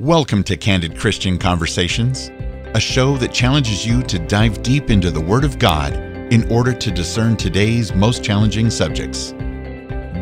Welcome to Candid Christian Conversations, a show that challenges you to dive deep into the Word of God in order to discern today's most challenging subjects.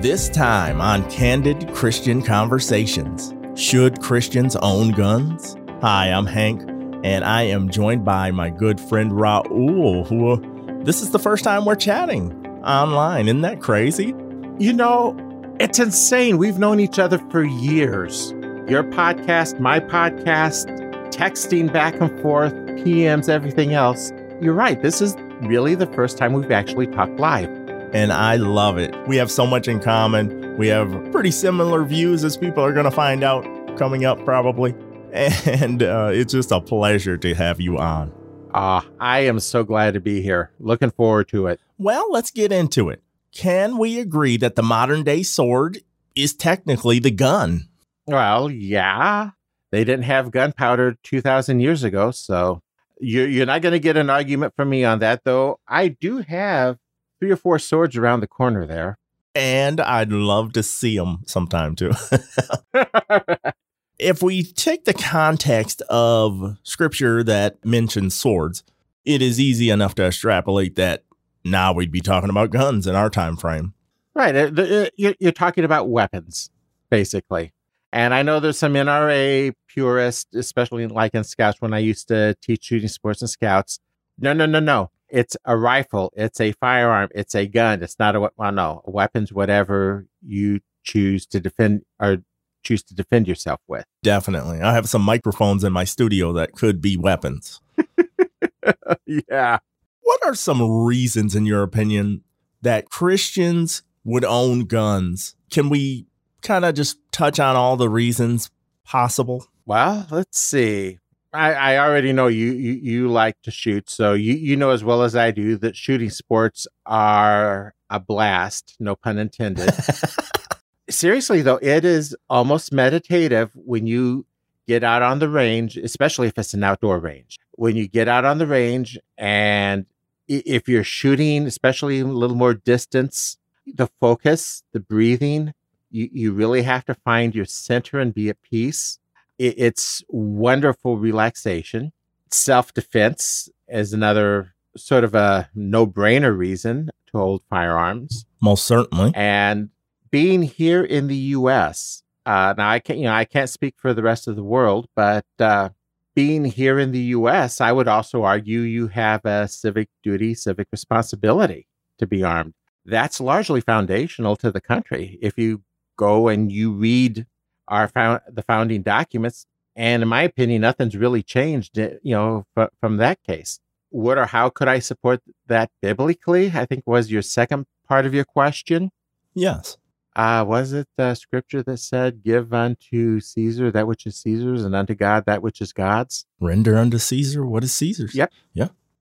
This time on Candid Christian Conversations Should Christians Own Guns? Hi, I'm Hank, and I am joined by my good friend Raul, who uh, this is the first time we're chatting online. Isn't that crazy? You know, it's insane. We've known each other for years. Your podcast, my podcast, texting back and forth, PMs, everything else. You're right. This is really the first time we've actually talked live. And I love it. We have so much in common. We have pretty similar views, as people are going to find out coming up, probably. And uh, it's just a pleasure to have you on. Ah, I am so glad to be here. Looking forward to it. Well, let's get into it. Can we agree that the modern day sword is technically the gun? Well, yeah. They didn't have gunpowder 2,000 years ago, so you're, you're not going to get an argument from me on that, though. I do have three or four swords around the corner there. And I'd love to see them sometime too. if we take the context of scripture that mentions swords, it is easy enough to extrapolate that now we'd be talking about guns in our time frame. Right. uh, uh, you're talking about weapons, basically. And I know there's some NRA purists, especially like in scouts when I used to teach shooting sports and scouts. No, no, no, no. It's a rifle. It's a firearm. It's a gun. It's not a well, no weapons. Whatever you choose to defend or choose to defend yourself with. Definitely. I have some microphones in my studio that could be weapons. yeah. What are some reasons, in your opinion, that Christians would own guns? Can we kind of just touch on all the reasons possible? Well, let's see. I, I already know you, you you like to shoot, so you you know as well as I do that shooting sports are a blast. No pun intended. Seriously though, it is almost meditative when you get out on the range, especially if it's an outdoor range. When you get out on the range and if you're shooting, especially a little more distance, the focus, the breathing, you, you really have to find your center and be at peace. It, it's wonderful relaxation. Self defense is another sort of a no brainer reason to hold firearms. Most certainly. And being here in the U.S. Uh, now I can't, you know, I can't speak for the rest of the world, but uh, being here in the U.S., I would also argue you have a civic duty, civic responsibility to be armed. That's largely foundational to the country. If you go and you read our found the founding documents, and in my opinion, nothing's really changed. eh, You know, f- from that case. What or how could I support that biblically? I think was your second part of your question. Yes. Uh, was it the scripture that said, Give unto Caesar that which is Caesar's and unto God that which is God's? Render unto Caesar what is Caesar's. Yep.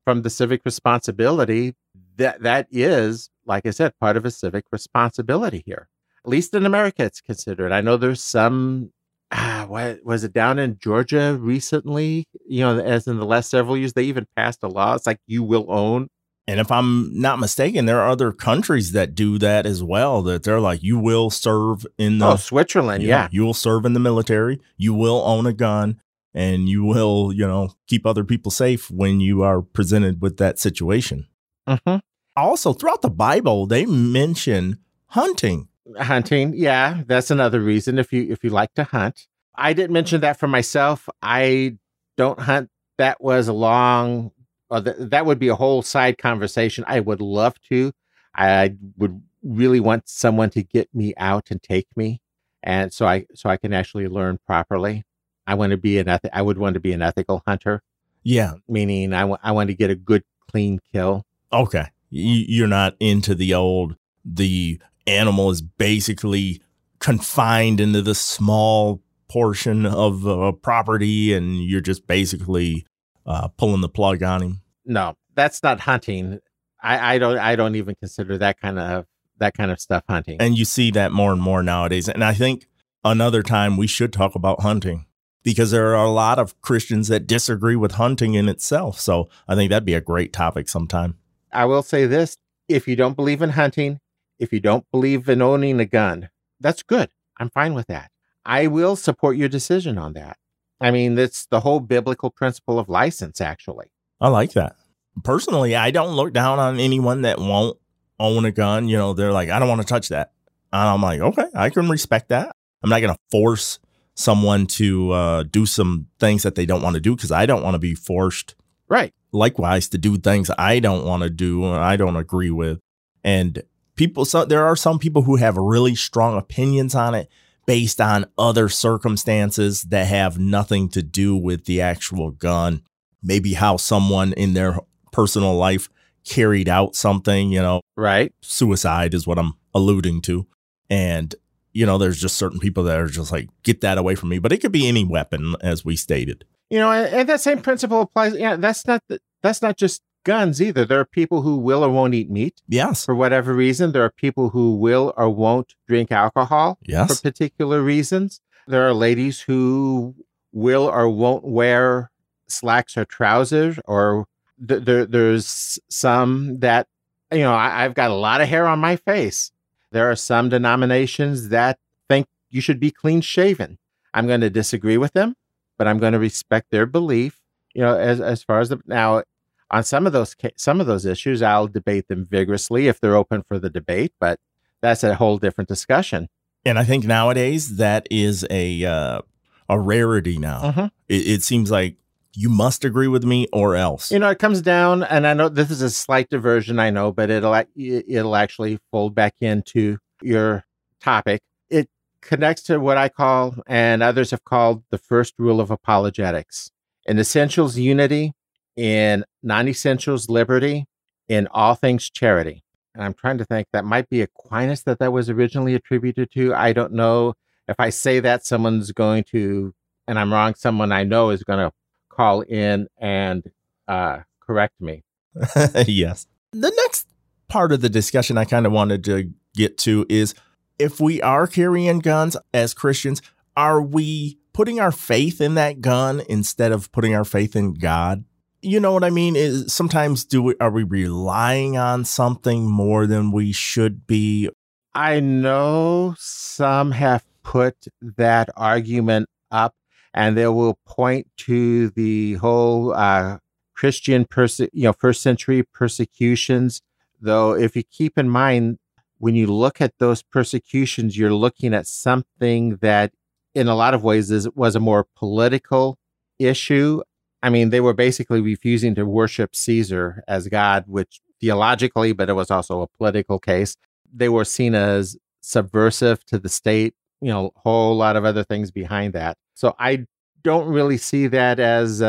From the civic responsibility, that that is, like I said, part of a civic responsibility here. At least in America, it's considered. I know there's some. Ah, what was it down in Georgia recently? You know, as in the last several years, they even passed a law. It's like you will own. And if I'm not mistaken, there are other countries that do that as well. That they're like, you will serve in the oh, Switzerland, you yeah. know, you will serve in the military, you will own a gun, and you will, you know, keep other people safe when you are presented with that situation. hmm Also, throughout the Bible, they mention hunting. Hunting yeah that's another reason if you if you like to hunt. I didn't mention that for myself. I don't hunt. That was a long or th- that would be a whole side conversation. I would love to. I would really want someone to get me out and take me and so i so i can actually learn properly. I want to be an eth- i would want to be an ethical hunter. Yeah. meaning i wa- I want to get a good clean kill. Okay. You, you're not into the old, the animal is basically confined into this small portion of a property and you're just basically uh, pulling the plug on him. no that's not hunting i i don't i don't even consider that kind of that kind of stuff hunting And you see that more and more nowadays. And I think another time we should talk about hunting because there are a lot of Christians that disagree with hunting in itself. So I think that'd be a great topic sometime. i will say this if you don't believe in hunting if you don't believe in owning a gun that's good i'm fine with that i will support your decision on that I mean, that's the whole biblical principle of license, actually. I like that. Personally, I don't look down on anyone that won't own a gun. You know, they're like, I don't want to touch that. And I'm like, okay, I can respect that. I'm not going to force someone to uh, do some things that they don't want to do because I don't want to be forced. Right. Likewise, to do things I don't want to do or I don't agree with. And people, so there are some people who have really strong opinions on it based on other circumstances that have nothing to do with the actual gun. Maybe how someone in their personal life carried out something, you know. Right. Suicide is what I'm alluding to. And you know, there's just certain people that are just like, get that away from me. But it could be any weapon, as we stated. You know, and, and that same principle applies. Yeah, that's not the, that's not just guns either. There are people who will or won't eat meat. Yes. For whatever reason. There are people who will or won't drink alcohol. Yes. For particular reasons. There are ladies who will or won't wear slacks or trousers, or th- there, there's some that, you know, I, I've got a lot of hair on my face. There are some denominations that think you should be clean shaven. I'm going to disagree with them, but I'm going to respect their belief. You know, as as far as the now on some of those some of those issues, I'll debate them vigorously if they're open for the debate. But that's a whole different discussion. And I think nowadays that is a uh, a rarity now. Mm-hmm. It, it seems like you must agree with me or else. You know, it comes down, and I know this is a slight diversion, I know, but it'll it'll actually fold back into your topic. It connects to what I call, and others have called, the first rule of apologetics: in essentials, unity; in non-essentials, liberty; in all things, charity. And I'm trying to think that might be Aquinas that that was originally attributed to. I don't know if I say that someone's going to, and I'm wrong. Someone I know is going to call in and uh, correct me. yes. The next part of the discussion I kind of wanted to get to is if we are carrying guns as Christians, are we putting our faith in that gun instead of putting our faith in God? You know what I mean? Is sometimes do we are we relying on something more than we should be? I know some have put that argument up and they will point to the whole uh, Christian, perse- you know, first century persecutions. Though, if you keep in mind, when you look at those persecutions, you're looking at something that, in a lot of ways, is was a more political issue. I mean, they were basically refusing to worship Caesar as God, which theologically, but it was also a political case. They were seen as subversive to the state, you know, a whole lot of other things behind that. So I don't really see that as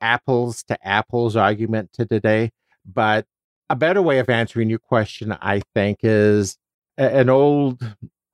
apples to apples argument to today. But a better way of answering your question, I think, is an old,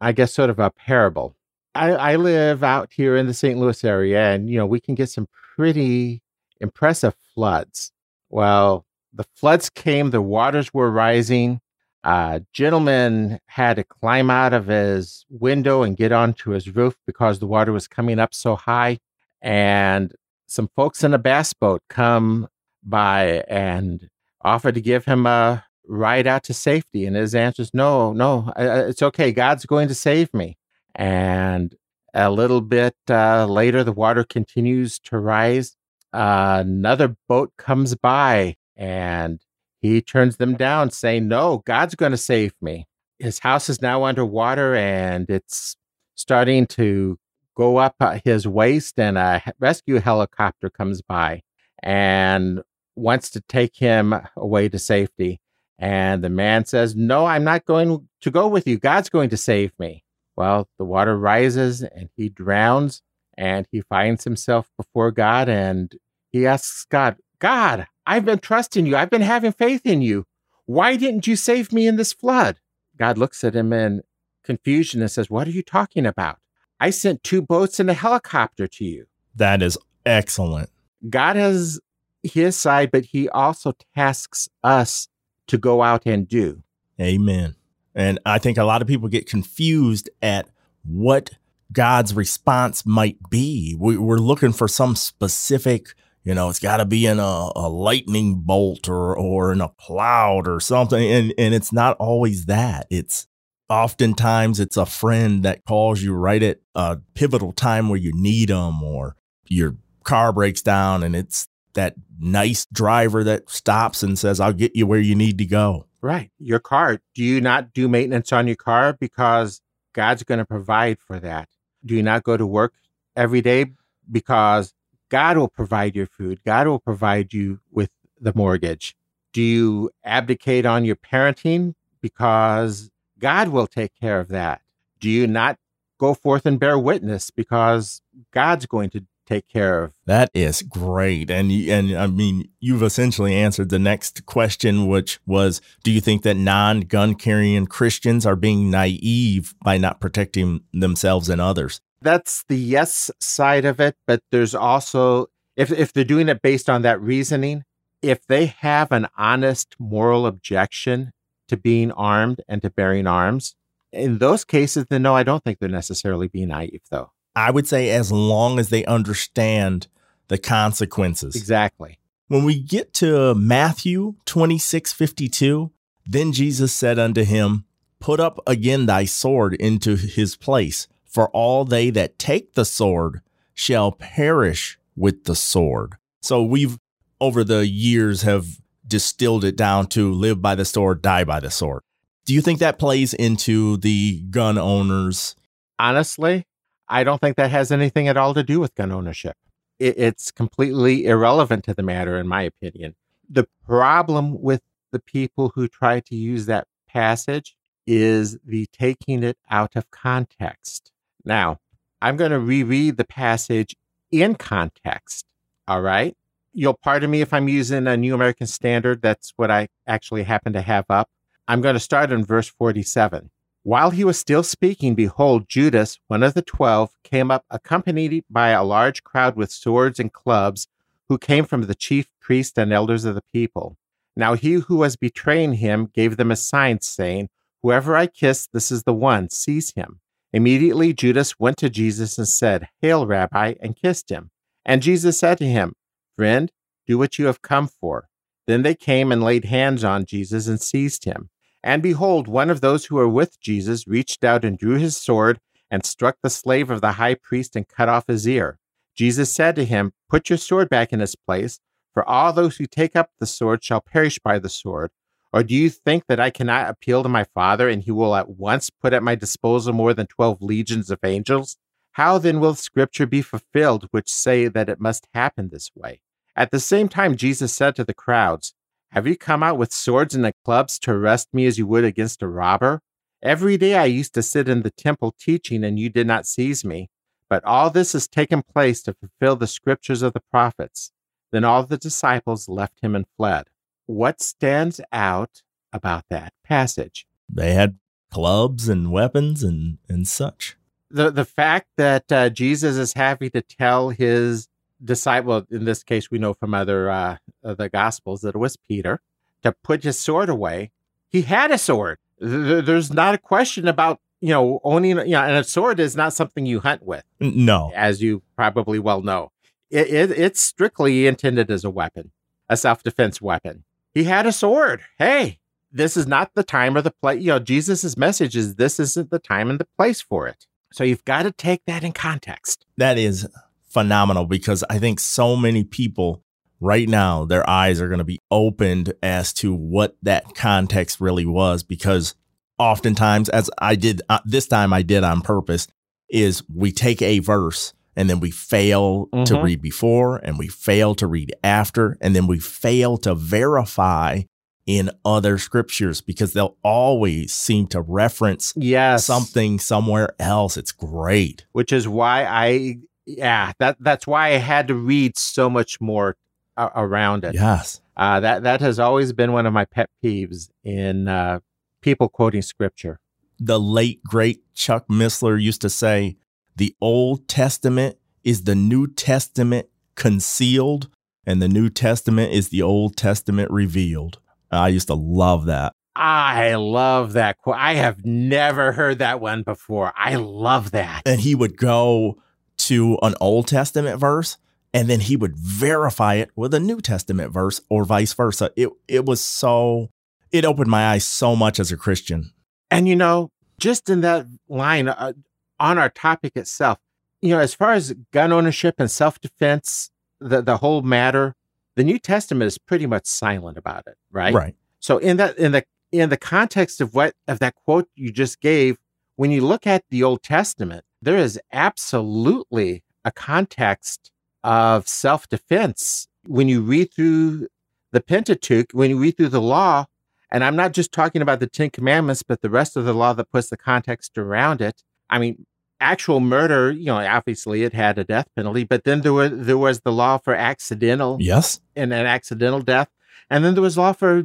I guess, sort of a parable. I, I live out here in the St. Louis area, and you know we can get some pretty impressive floods. Well, the floods came, the waters were rising, a gentleman had to climb out of his window and get onto his roof because the water was coming up so high. And some folks in a bass boat come by and offer to give him a ride out to safety. And his answer is, No, no, uh, uh, it's okay. God's going to save me. And a little bit uh, later, the water continues to rise. Uh, another boat comes by and he turns them down, saying, No, God's going to save me. His house is now underwater and it's starting to go up uh, his waist, and a rescue helicopter comes by and wants to take him away to safety. And the man says, No, I'm not going to go with you. God's going to save me. Well, the water rises and he drowns and he finds himself before God and he asks God, God, I've been trusting you. I've been having faith in you. Why didn't you save me in this flood? God looks at him in confusion and says, What are you talking about? I sent two boats and a helicopter to you. That is excellent. God has his side, but he also tasks us to go out and do. Amen. And I think a lot of people get confused at what God's response might be. We, are looking for some specific you know, it's got to be in a, a lightning bolt or or in a cloud or something, and and it's not always that. It's oftentimes it's a friend that calls you right at a pivotal time where you need them, or your car breaks down and it's that nice driver that stops and says, I'll get you where you need to go. Right. Your car. Do you not do maintenance on your car because God's going to provide for that? Do you not go to work every day because God will provide your food? God will provide you with the mortgage. Do you abdicate on your parenting because God will take care of that? Do you not go forth and bear witness because God's going to take care of. That is great. And and I mean, you've essentially answered the next question which was do you think that non-gun carrying Christians are being naive by not protecting themselves and others? That's the yes side of it, but there's also if if they're doing it based on that reasoning, if they have an honest moral objection to being armed and to bearing arms, in those cases, then no, I don't think they're necessarily being naive, though. I would say as long as they understand the consequences. Exactly. When we get to Matthew 26 52, then Jesus said unto him, Put up again thy sword into his place, for all they that take the sword shall perish with the sword. So we've over the years have distilled it down to live by the sword, die by the sword. Do you think that plays into the gun owners? Honestly, I don't think that has anything at all to do with gun ownership. It, it's completely irrelevant to the matter, in my opinion. The problem with the people who try to use that passage is the taking it out of context. Now, I'm going to reread the passage in context. All right. You'll pardon me if I'm using a New American Standard. That's what I actually happen to have up. I'm going to start in verse 47. While he was still speaking, behold, Judas, one of the twelve, came up accompanied by a large crowd with swords and clubs, who came from the chief priests and elders of the people. Now he who was betraying him gave them a sign, saying, Whoever I kiss, this is the one, seize him. Immediately Judas went to Jesus and said, Hail, Rabbi, and kissed him. And Jesus said to him, Friend, do what you have come for. Then they came and laid hands on Jesus and seized him. And behold, one of those who were with Jesus reached out and drew his sword and struck the slave of the high priest and cut off his ear. Jesus said to him, Put your sword back in its place, for all those who take up the sword shall perish by the sword. Or do you think that I cannot appeal to my Father, and he will at once put at my disposal more than twelve legions of angels? How then will Scripture be fulfilled, which say that it must happen this way? At the same time, Jesus said to the crowds, have you come out with swords and clubs to arrest me as you would against a robber? Every day I used to sit in the temple teaching, and you did not seize me. But all this has taken place to fulfill the scriptures of the prophets. Then all the disciples left him and fled. What stands out about that passage? They had clubs and weapons and, and such. The, the fact that uh, Jesus is happy to tell his disciple, in this case, we know from other uh, the Gospels that it was Peter, to put his sword away. He had a sword. There's not a question about you know owning. You know, and a sword is not something you hunt with. No, as you probably well know, it, it it's strictly intended as a weapon, a self defense weapon. He had a sword. Hey, this is not the time or the place. You know, Jesus's message is this isn't the time and the place for it. So you've got to take that in context. That is phenomenal because I think so many people right now, their eyes are going to be opened as to what that context really was. Because oftentimes, as I did uh, this time, I did on purpose, is we take a verse and then we fail mm-hmm. to read before and we fail to read after and then we fail to verify in other scriptures because they'll always seem to reference yes. something somewhere else. It's great. Which is why I yeah, that that's why I had to read so much more uh, around it. Yes, uh, that that has always been one of my pet peeves in uh, people quoting scripture. The late great Chuck Missler used to say, "The Old Testament is the New Testament concealed, and the New Testament is the Old Testament revealed." I used to love that. I love that quote. I have never heard that one before. I love that. And he would go to an Old Testament verse and then he would verify it with a New Testament verse or vice versa. It it was so it opened my eyes so much as a Christian. And you know, just in that line uh, on our topic itself, you know, as far as gun ownership and self defense, the, the whole matter, the New Testament is pretty much silent about it, right? Right. So in that in the in the context of what of that quote you just gave, when you look at the Old Testament, there is absolutely a context of self defense. When you read through the Pentateuch, when you read through the law, and I'm not just talking about the Ten Commandments, but the rest of the law that puts the context around it. I mean, actual murder, you know, obviously it had a death penalty, but then there was there was the law for accidental Yes. and an accidental death, and then there was law for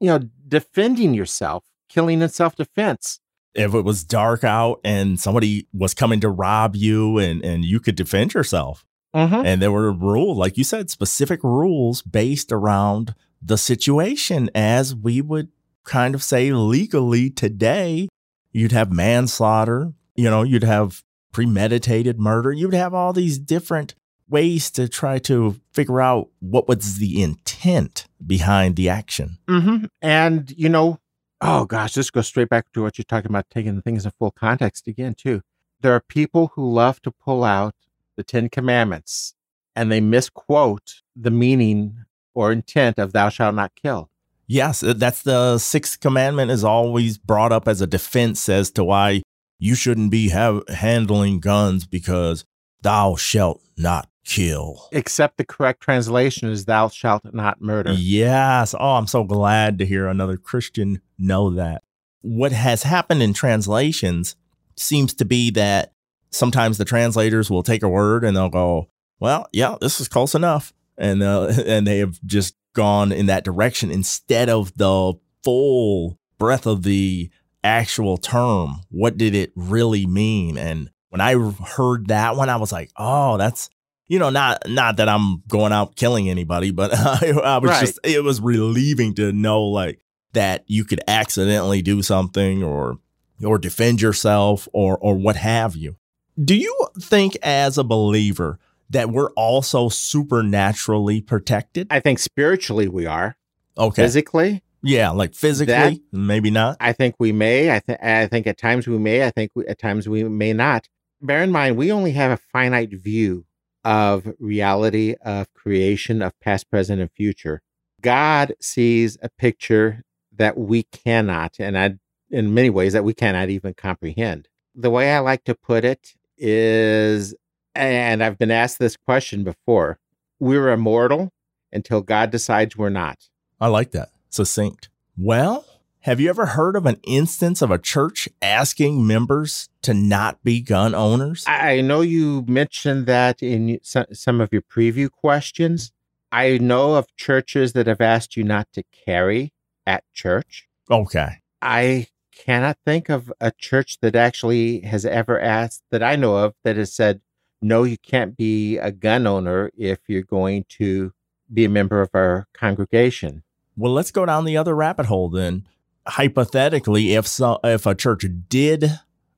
you know defending yourself, killing in self defense. If it was dark out and somebody was coming to rob you and, and you could defend yourself. Mm-hmm. And there were rules, like you said, specific rules based around the situation, as we would kind of say legally today. You'd have manslaughter, you know, you'd have premeditated murder, you'd have all these different ways to try to figure out what was the intent behind the action. Mm-hmm. And you know, oh gosh, this goes straight back to what you're talking about, taking things in full context again too. There are people who love to pull out the Ten Commandments and they misquote the meaning or intent of "Thou shalt not kill." Yes, uh, that's the sixth commandment is always brought up as a defense as to why you shouldn't be handling guns because thou shalt not kill. Except the correct translation is "Thou shalt not murder." Yes. Oh, I'm so glad to hear another Christian know that. What has happened in translations seems to be that sometimes the translators will take a word and they'll go, "Well, yeah, this is close enough," and uh, and they have just gone in that direction instead of the full breadth of the actual term. What did it really mean? And when I heard that one, I was like, "Oh, that's." You know, not not that I'm going out killing anybody, but I, I was Right. just it was relieving to know like that you could accidentally do something or or defend yourself or or what have you. Do you think as a believer that we're also supernaturally protected? I think spiritually we are. Okay. Physically, yeah, like physically, maybe not. I think we may. I, th- I think at times we may. I think we, at times we may not. Bear in mind, we only have a finite view of reality, of creation, of past, present, and future. God sees a picture that we cannot, and I, in many ways, that we cannot even comprehend. The way I like to put it is, and I've been asked this question before we're immortal until God decides we're not. I like that. Succinct. Well, have you ever heard of an instance of a church asking members to not be gun owners? I know you mentioned that in some, some of your preview questions. I know of churches that have asked you not to carry at church. Okay. I cannot think of a church that actually has ever asked that I know of that has said, no, you can't be a gun owner if you're going to be a member of our congregation. Well, let's go down the other rabbit hole then. Hypothetically, if so, if a church did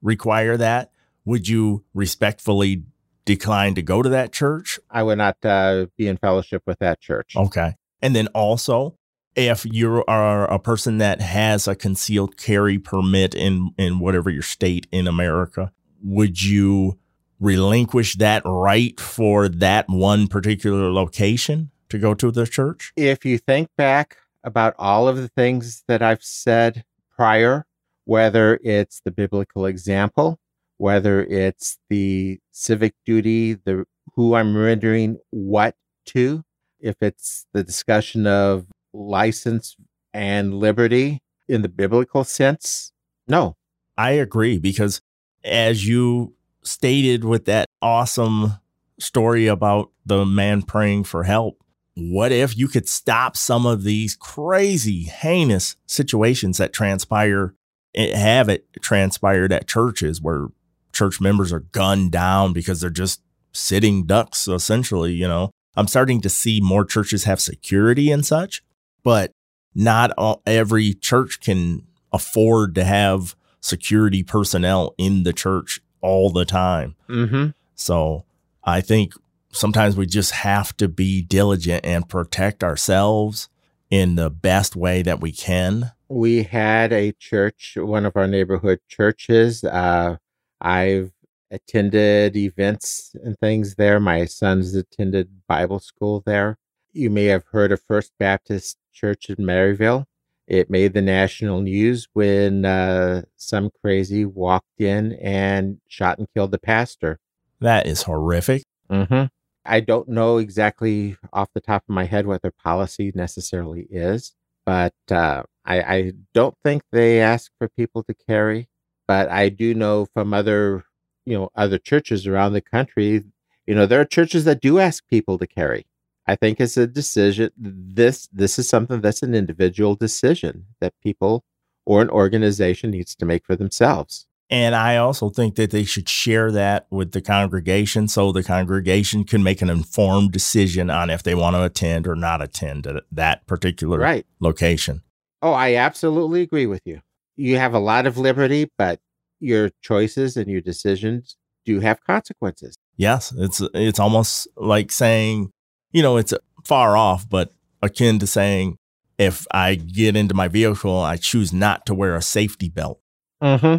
require that, would you respectfully decline to go to that church? I would not uh, be in fellowship with that church. Okay. And then also, if you are a person that has a concealed carry permit in in whatever your state in America, would you relinquish that right for that one particular location to go to the church? if you think back about all of the things that I've said prior, whether it's the biblical example, whether it's the civic duty, the who I'm rendering what to, if it's the discussion of license and liberty in the biblical sense, no. I agree because as you stated with that awesome story about the man praying for help, what if you could stop some of these crazy, heinous situations that transpire, eh, have it transpired at churches where church members are gunned down because they're just sitting ducks, essentially, you know? I'm starting to see more churches have security and such, but not all, every church can afford to have security personnel in the church all the time. Mm-hmm. So I think sometimes we just have to be diligent and protect ourselves in the best way that we can. we had a church, one of our neighborhood churches. Uh, I've attended events and things there. My sons attended Bible school there. You may have heard of First Baptist Church in Maryville. It made the national news when uh, some crazy walked in and shot and killed the pastor. That is horrific. Mm-hmm. I don't know exactly off the top of my head what their policy necessarily is, but uh, I, I don't think they ask for people to carry. But I do know from other, you know, other churches around the country, you know, there are churches that do ask people to carry. I think it's a decision. This this is something that's an individual decision that people or an organization needs to make for themselves. And I also think that they should share that with the congregation so the congregation can make an informed decision on if they want to attend or not attend that particular right. location. Oh, I absolutely agree with you. You have a lot of liberty, but your choices and your decisions do have consequences. Yes, it's it's almost like saying, you know, it's far off, but akin to saying if I get into my vehicle, I choose not to wear a safety belt. Mm-hmm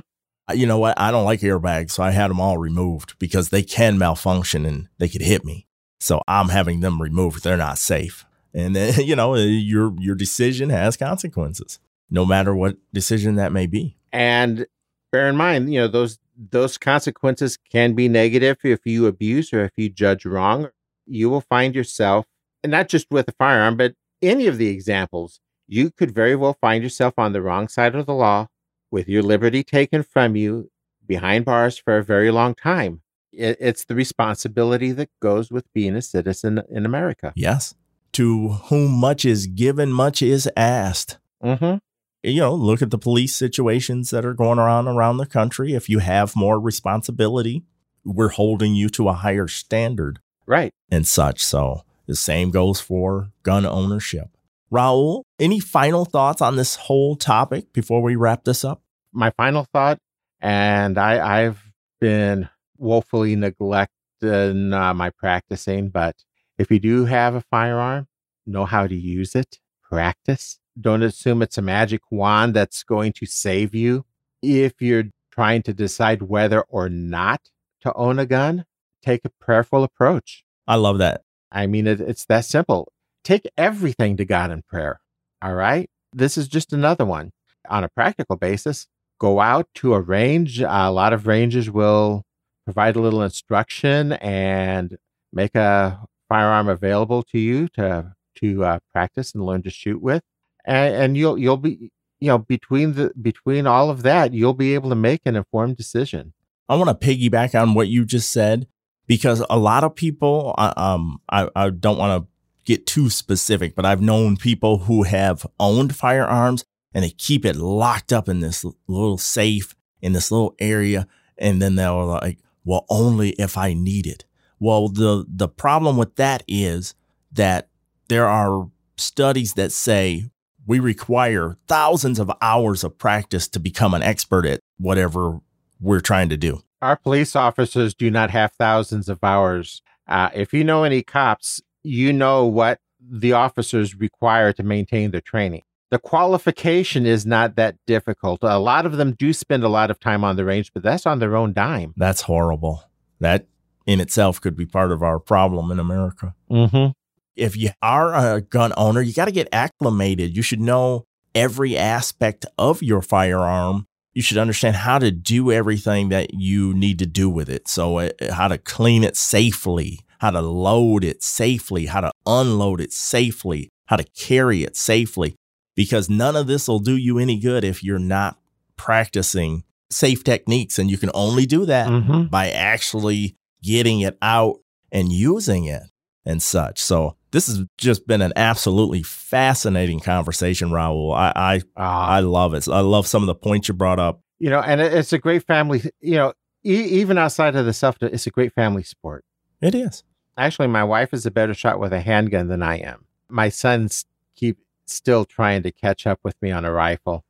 you know what? I don't like airbags, so I had them all removed because they can malfunction and they could hit me. So I'm having them removed. They're not safe. And then, you know, eh, your your decision has consequences, no matter what decision that may be. And bear in mind, you know, those those consequences can be negative if you abuse or if you judge wrong. You will find yourself, and not just with a firearm, but any of the examples, you could very well find yourself on the wrong side of the law with your liberty taken from you behind bars for a very long time. It, it's the responsibility that goes with being a citizen in America. Yes. To whom much is given, much is asked. Mm-hmm. You know, look at the police situations that are going around around the country. If you have more responsibility, we're holding you to a higher standard. Right. And such. So the same goes for gun ownership. Raul, any final thoughts on this whole topic before we wrap this up? my final thought, and I, I've been woefully neglecting uh, my practicing, but if you do have a firearm, know how to use it, practice. Don't assume it's a magic wand that's going to save you. If you're trying to decide whether or not to own a gun, take a prayerful approach. I love that. I mean, it, it's that simple. Take everything to God in prayer. All right. This is just another one. On a practical basis, go out to a range. A lot of ranges will provide a little instruction and make a firearm available to you to to uh, practice and learn to shoot with, and, and you'll you'll be you know between the between all of that you'll be able to make an informed decision. I want to piggyback on what you just said because a lot of people, uh, um, I, I don't want to get too specific, but I've known people who have owned firearms and they keep it locked up in this little safe in this little area. And then they're like, well, only if I need it. Well, the, the problem with that is that there are studies that say we require thousands of hours of practice to become an expert at whatever we're trying to do. Our police officers do not have thousands of hours. Uh, if you know any cops, you know what the officers require to maintain their training the qualification is not that difficult. A lot of them do spend a lot of time on the range, but that's on their own dime. That's horrible. That in itself could be part of our problem in America. Mm-hmm. If you are a gun owner, you got to get acclimated. You should know every aspect of your firearm. You should understand how to do everything that you need to do with it. So, uh, how to clean it safely, how to load it safely, how to unload it safely, how to carry it safely because none of this will do you any good if you're not practicing safe techniques. And you can only do that mm-hmm. by actually getting it out and using it and such. So this has just been an absolutely fascinating conversation, Raul. I I, ah. I love it. I love some of the points you brought up. You know, and it's a great family. You know, e- even outside of the self, it's a great family sport. It is. Actually, my wife is a better shot with a handgun than I am. My sons keep still trying to catch up with me on a rifle.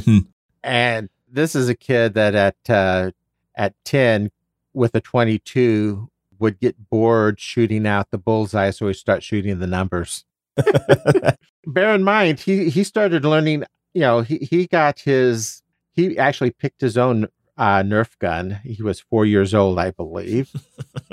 and this is a kid that at uh, at 10 with a 22 would get bored shooting out the bullseye so he start shooting the numbers. Bear in mind he he started learning, you know, he he got his he actually picked his own uh, Nerf gun. He was four years old, I believe,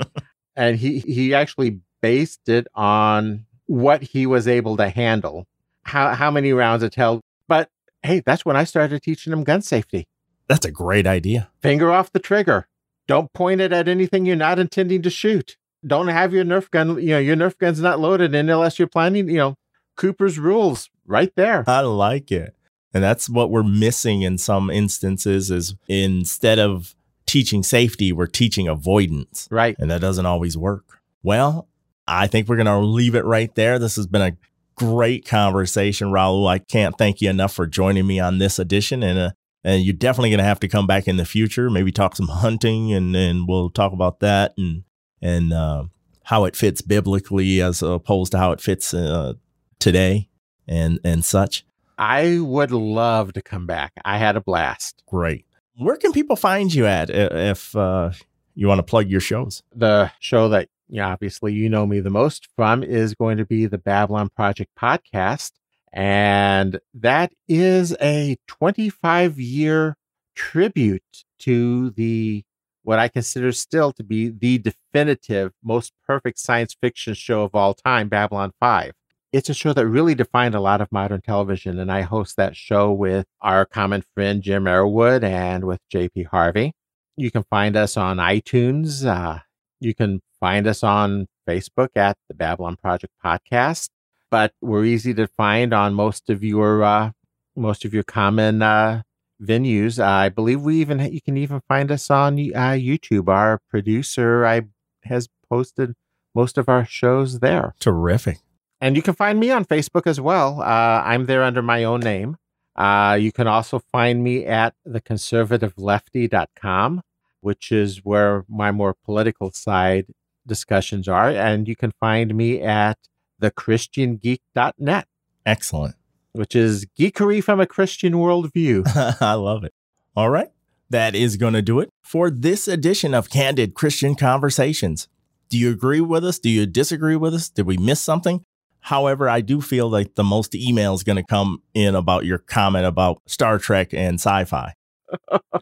and he he actually based it on what he was able to handle, how how many rounds it held. But hey, that's when I started teaching him gun safety. That's a great idea. Finger off the trigger. Don't point it at anything you're not intending to shoot. Don't have your Nerf gun. You know your Nerf gun's not loaded in unless you're planning. You know Cooper's rules right there. I like it. And that's what we're missing in some instances is instead of teaching safety, we're teaching avoidance. Right. And that doesn't always work. Well, I think we're going to leave it right there. This has been a great conversation, Raul. I can't thank you enough for joining me on this edition. And, uh, and you're definitely going to have to come back in the future, maybe talk some hunting and, and we'll talk about that and, and, uh, how it fits biblically as opposed to how it fits, uh, today and, and such. I would love to come back. I had a blast. Great. Where can people find you at if uh, you want to plug your shows? The show that obviously you know me the most from is going to be the Babylon Project podcast. And that is a 25 year tribute to the what I consider still to be the definitive, most perfect science fiction show of all time, Babylon 5 it's a show that really defined a lot of modern television. And I host that show with our common friend, Jim Airwood, and with JP Harvey. You can find us on iTunes. Uh, you can find us on Facebook at the Babylon Project Podcast. But we're easy to find on most of your uh, most of your common uh, venues. Uh, I believe we even you can even find us on uh, YouTube. Our producer I has posted most of our shows there. Terrific. And you can find me on Facebook as well. Uh, I'm there under my own name. Uh, you can also find me at theconservativelefty.com, which is where my more political side discussions are. And you can find me at thechristiangeek.net. Excellent. Which is geekery from a Christian worldview. I love it. All right. That is going to do it for this edition of Candid Christian Conversations. Do you agree with us? Do you disagree with us? Did we miss something? However, I do feel like the most email is going to come in about your comment about Star Trek and sci fi.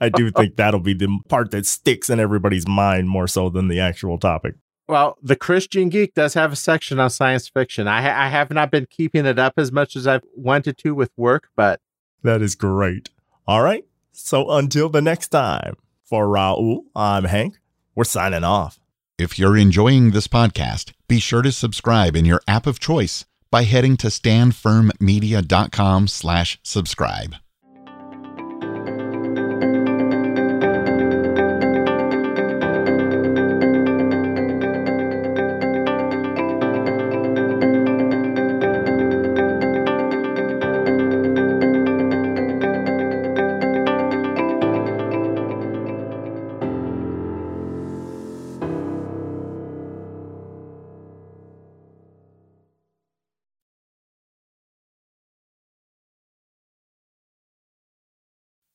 I do think that'll be the part that sticks in everybody's mind more so than the actual topic. Well, the Christian Geek does have a section on science fiction. I, ha- I have not been keeping it up as much as I've wanted to with work, but. That is great. All right. So until the next time, for Raul, I'm Hank. We're signing off. If you're enjoying this podcast, be sure to subscribe in your app of choice by heading to standfirmmedia.com slash subscribe.